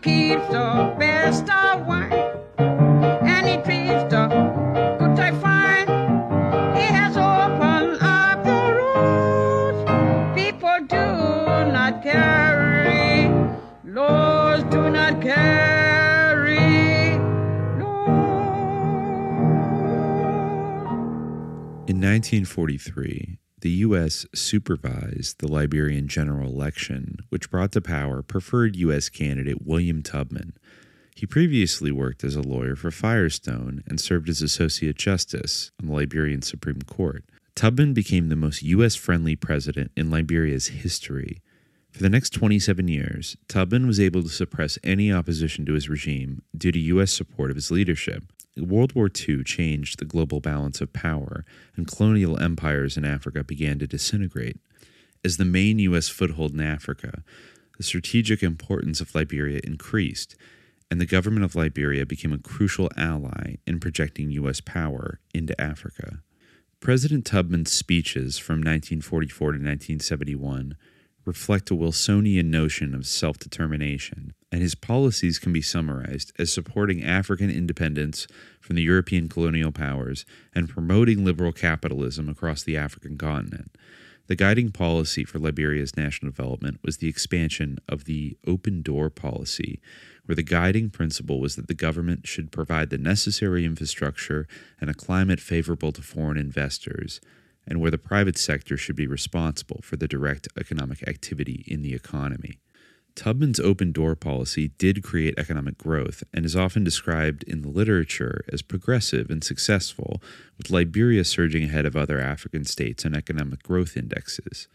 Keeps the best of wine, and he treats the good I find. He has opened up the roads. People do not carry, laws do not carry. In 1943, the U.S. supervised the Liberian general election, which brought to power preferred U.S. candidate William Tubman. He previously worked as a lawyer for Firestone and served as Associate Justice on the Liberian Supreme Court. Tubman became the most U.S. friendly president in Liberia's history. For the next 27 years, Tubman was able to suppress any opposition to his regime due to U.S. support of his leadership. World War II changed the global balance of power, and colonial empires in Africa began to disintegrate. As the main U.S. foothold in Africa, the strategic importance of Liberia increased, and the government of Liberia became a crucial ally in projecting U.S. power into Africa. President Tubman's speeches from 1944 to 1971 reflect a Wilsonian notion of self determination, and his policies can be summarized as supporting African independence from the European colonial powers and promoting liberal capitalism across the African continent. The guiding policy for Liberia's national development was the expansion of the open door policy, where the guiding principle was that the government should provide the necessary infrastructure and a climate favorable to foreign investors and where the private sector should be responsible for the direct economic activity in the economy. Tubman's open door policy did create economic growth and is often described in the literature as progressive and successful, with Liberia surging ahead of other African states on economic growth indexes.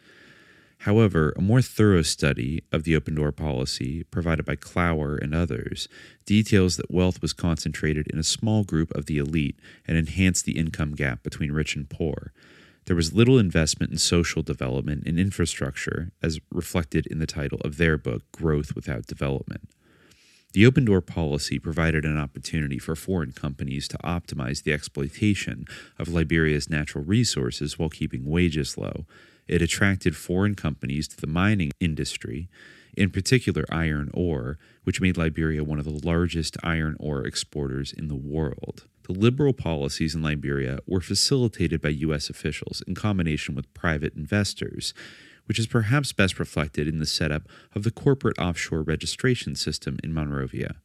However, a more thorough study of the open door policy, provided by Clower and others, details that wealth was concentrated in a small group of the elite and enhanced the income gap between rich and poor. There was little investment in social development and infrastructure, as reflected in the title of their book, Growth Without Development. The open door policy provided an opportunity for foreign companies to optimize the exploitation of Liberia's natural resources while keeping wages low. It attracted foreign companies to the mining industry, in particular iron ore, which made Liberia one of the largest iron ore exporters in the world. The liberal policies in Liberia were facilitated by U.S. officials in combination with private investors, which is perhaps best reflected in the setup of the corporate offshore registration system in Monrovia.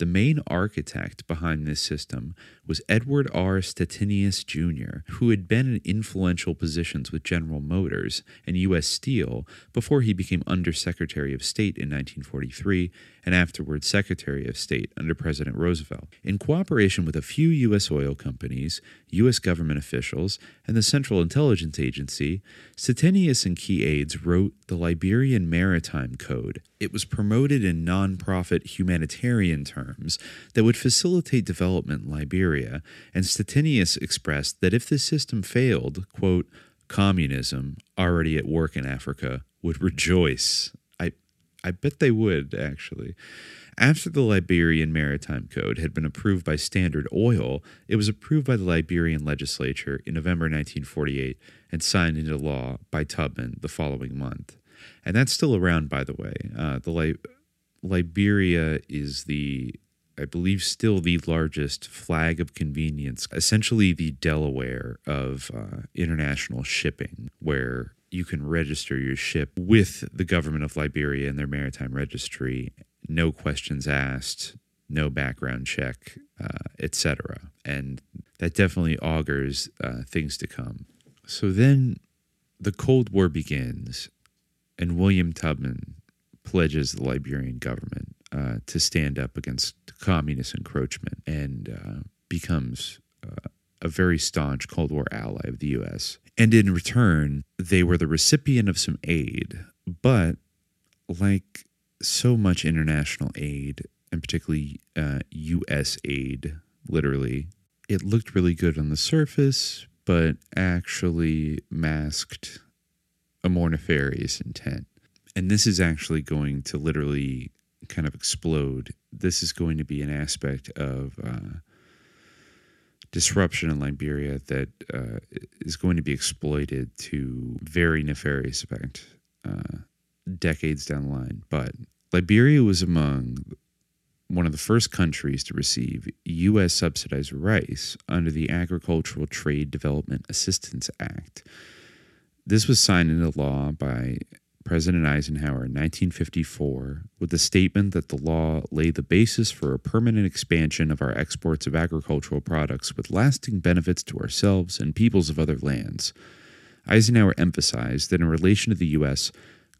The main architect behind this system was Edward R. Stettinius Jr., who had been in influential positions with General Motors and U.S. Steel before he became Undersecretary of State in 1943 and afterwards Secretary of State under President Roosevelt. In cooperation with a few U.S. oil companies, U.S. government officials, and the Central Intelligence Agency, Stettinius and key aides wrote the Liberian Maritime Code. It was promoted in nonprofit humanitarian terms that would facilitate development in Liberia, and Stettinius expressed that if the system failed, quote, communism, already at work in Africa, would rejoice. I, bet they would, actually. After the Liberian Maritime Code had been approved by Standard Oil, it was approved by the Liberian legislature in November 1948 and signed into law by Tubman the following month. And that's still around, by the way. Uh, the Li- Liberia is the I believe, still the largest flag of convenience, essentially the Delaware of uh, international shipping, where you can register your ship with the government of Liberia and their maritime registry, no questions asked, no background check, uh, etc. And that definitely augurs uh, things to come. So then the Cold War begins, and William Tubman pledges the Liberian government uh, to stand up against communist encroachment and uh, becomes uh, a very staunch Cold War ally of the U.S. And in return, they were the recipient of some aid, but like so much international aid, and particularly U.S. Uh, aid, literally, it looked really good on the surface, but actually masked a more nefarious intent. And this is actually going to literally kind of explode, this is going to be an aspect of uh, disruption in Liberia that uh, is going to be exploited to very nefarious effect uh, decades down the line. But Liberia was among one of the first countries to receive U.S. subsidized rice under the Agricultural Trade Development Assistance Act. This was signed into law by President Eisenhower in 1954 with the statement that the law laid the basis for a permanent expansion of our exports of agricultural products with lasting benefits to ourselves and peoples of other lands. Eisenhower emphasized that in relation to the U.S.,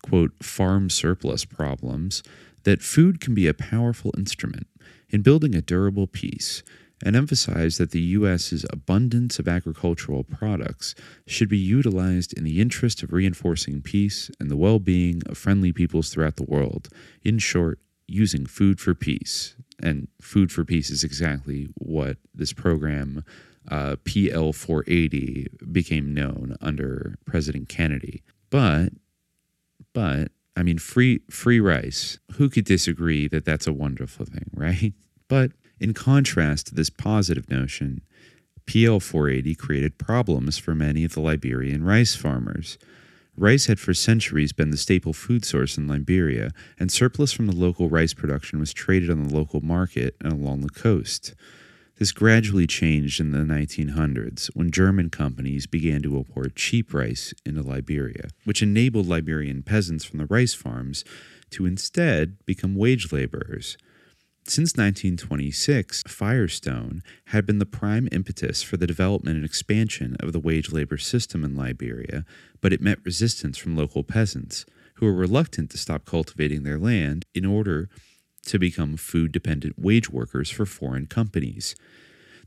quote, farm surplus problems, that food can be a powerful instrument in building a durable peace and emphasized that the U.S.'s abundance of agricultural products should be utilized in the interest of reinforcing peace and the well being of friendly peoples throughout the world. In short, using food for peace. And food for peace is exactly what this program, uh, PL 480, became known under President Kennedy. But, but, I mean, free free rice. Who could disagree that that's a wonderful thing, right? But in contrast to this positive notion, PL 480 created problems for many of the Liberian rice farmers. Rice had for centuries been the staple food source in Liberia, and surplus from the local rice production was traded on the local market and along the coast. This gradually changed in the 1900s when German companies began to import cheap rice into Liberia, which enabled Liberian peasants from the rice farms to instead become wage laborers. Since 1926, Firestone had been the prime impetus for the development and expansion of the wage labor system in Liberia, but it met resistance from local peasants, who were reluctant to stop cultivating their land in order to become food dependent wage workers for foreign companies.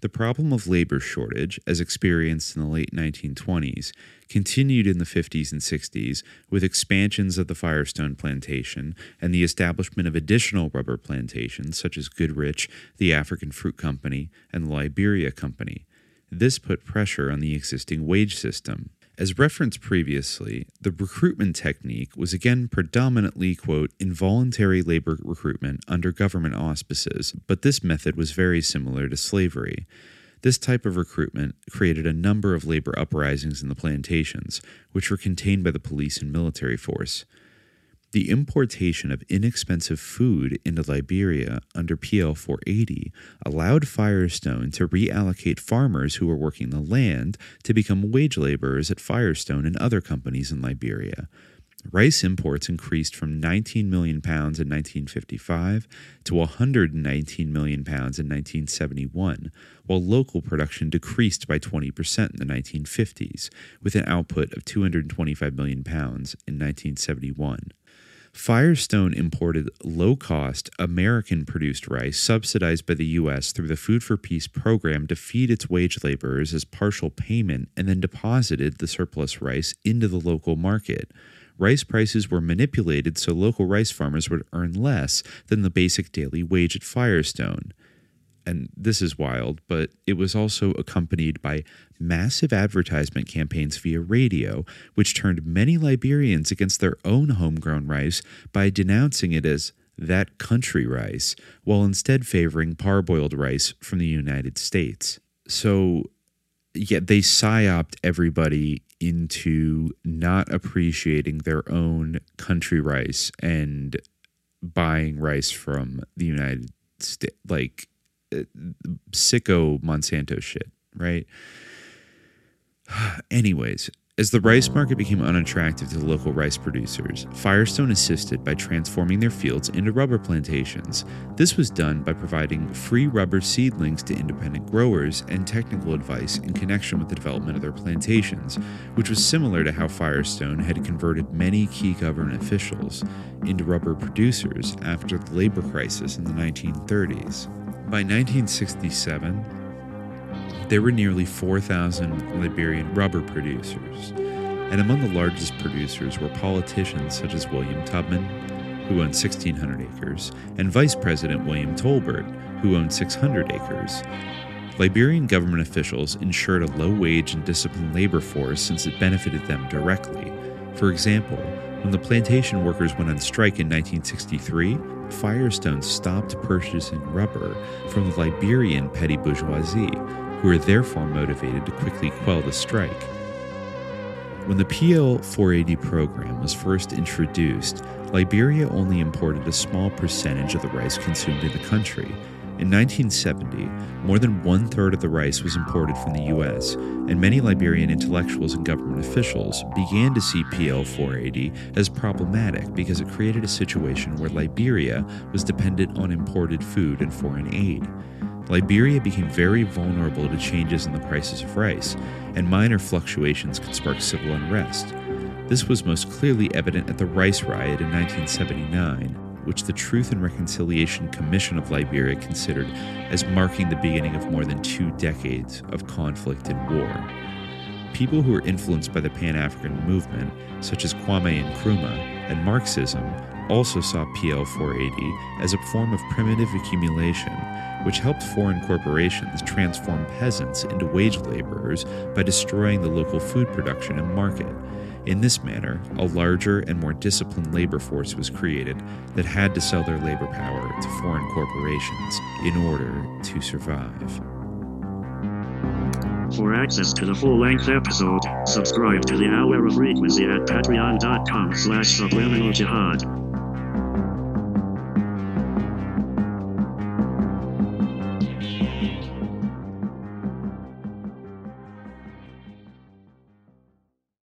The problem of labor shortage, as experienced in the late 1920s, continued in the 50s and 60s with expansions of the Firestone plantation and the establishment of additional rubber plantations such as Goodrich, the African Fruit Company, and the Liberia Company. This put pressure on the existing wage system. As referenced previously, the recruitment technique was again predominantly, quote, involuntary labor recruitment under government auspices, but this method was very similar to slavery. This type of recruitment created a number of labor uprisings in the plantations, which were contained by the police and military force. The importation of inexpensive food into Liberia under PL 480 allowed Firestone to reallocate farmers who were working the land to become wage laborers at Firestone and other companies in Liberia. Rice imports increased from 19 million pounds in 1955 to 119 million pounds in 1971, while local production decreased by 20% in the 1950s, with an output of 225 million pounds in 1971. Firestone imported low cost, American produced rice subsidized by the U.S. through the Food for Peace program to feed its wage laborers as partial payment and then deposited the surplus rice into the local market. Rice prices were manipulated so local rice farmers would earn less than the basic daily wage at Firestone and this is wild, but it was also accompanied by massive advertisement campaigns via radio, which turned many Liberians against their own homegrown rice by denouncing it as that country rice, while instead favoring parboiled rice from the United States. So, yeah, they psyoped everybody into not appreciating their own country rice and buying rice from the United States. Like, sicko Monsanto shit, right? Anyways, as the rice market became unattractive to local rice producers, Firestone assisted by transforming their fields into rubber plantations. This was done by providing free rubber seedlings to independent growers and technical advice in connection with the development of their plantations, which was similar to how Firestone had converted many key government officials into rubber producers after the labor crisis in the 1930s. By 1967, there were nearly 4,000 Liberian rubber producers, and among the largest producers were politicians such as William Tubman, who owned 1,600 acres, and Vice President William Tolbert, who owned 600 acres. Liberian government officials ensured a low wage and disciplined labor force since it benefited them directly. For example, when the plantation workers went on strike in 1963, Firestone stopped purchasing rubber from the Liberian petty bourgeoisie, who were therefore motivated to quickly quell the strike. When the PL 480 program was first introduced, Liberia only imported a small percentage of the rice consumed in the country. In 1970, more than one third of the rice was imported from the U.S., and many Liberian intellectuals and government officials began to see PL 480 as problematic because it created a situation where Liberia was dependent on imported food and foreign aid. Liberia became very vulnerable to changes in the prices of rice, and minor fluctuations could spark civil unrest. This was most clearly evident at the Rice Riot in 1979, which the Truth and Reconciliation Commission of Liberia considered as marking the beginning of more than two decades of conflict and war. People who were influenced by the Pan African movement, such as Kwame Nkrumah, and Marxism, also saw PL 480 as a form of primitive accumulation which helped foreign corporations transform peasants into wage laborers by destroying the local food production and market. In this manner, a larger and more disciplined labor force was created that had to sell their labor power to foreign corporations in order to survive. For access to the full-length episode, subscribe to the Hour of Frequency at patreon.com slash subliminal jihad.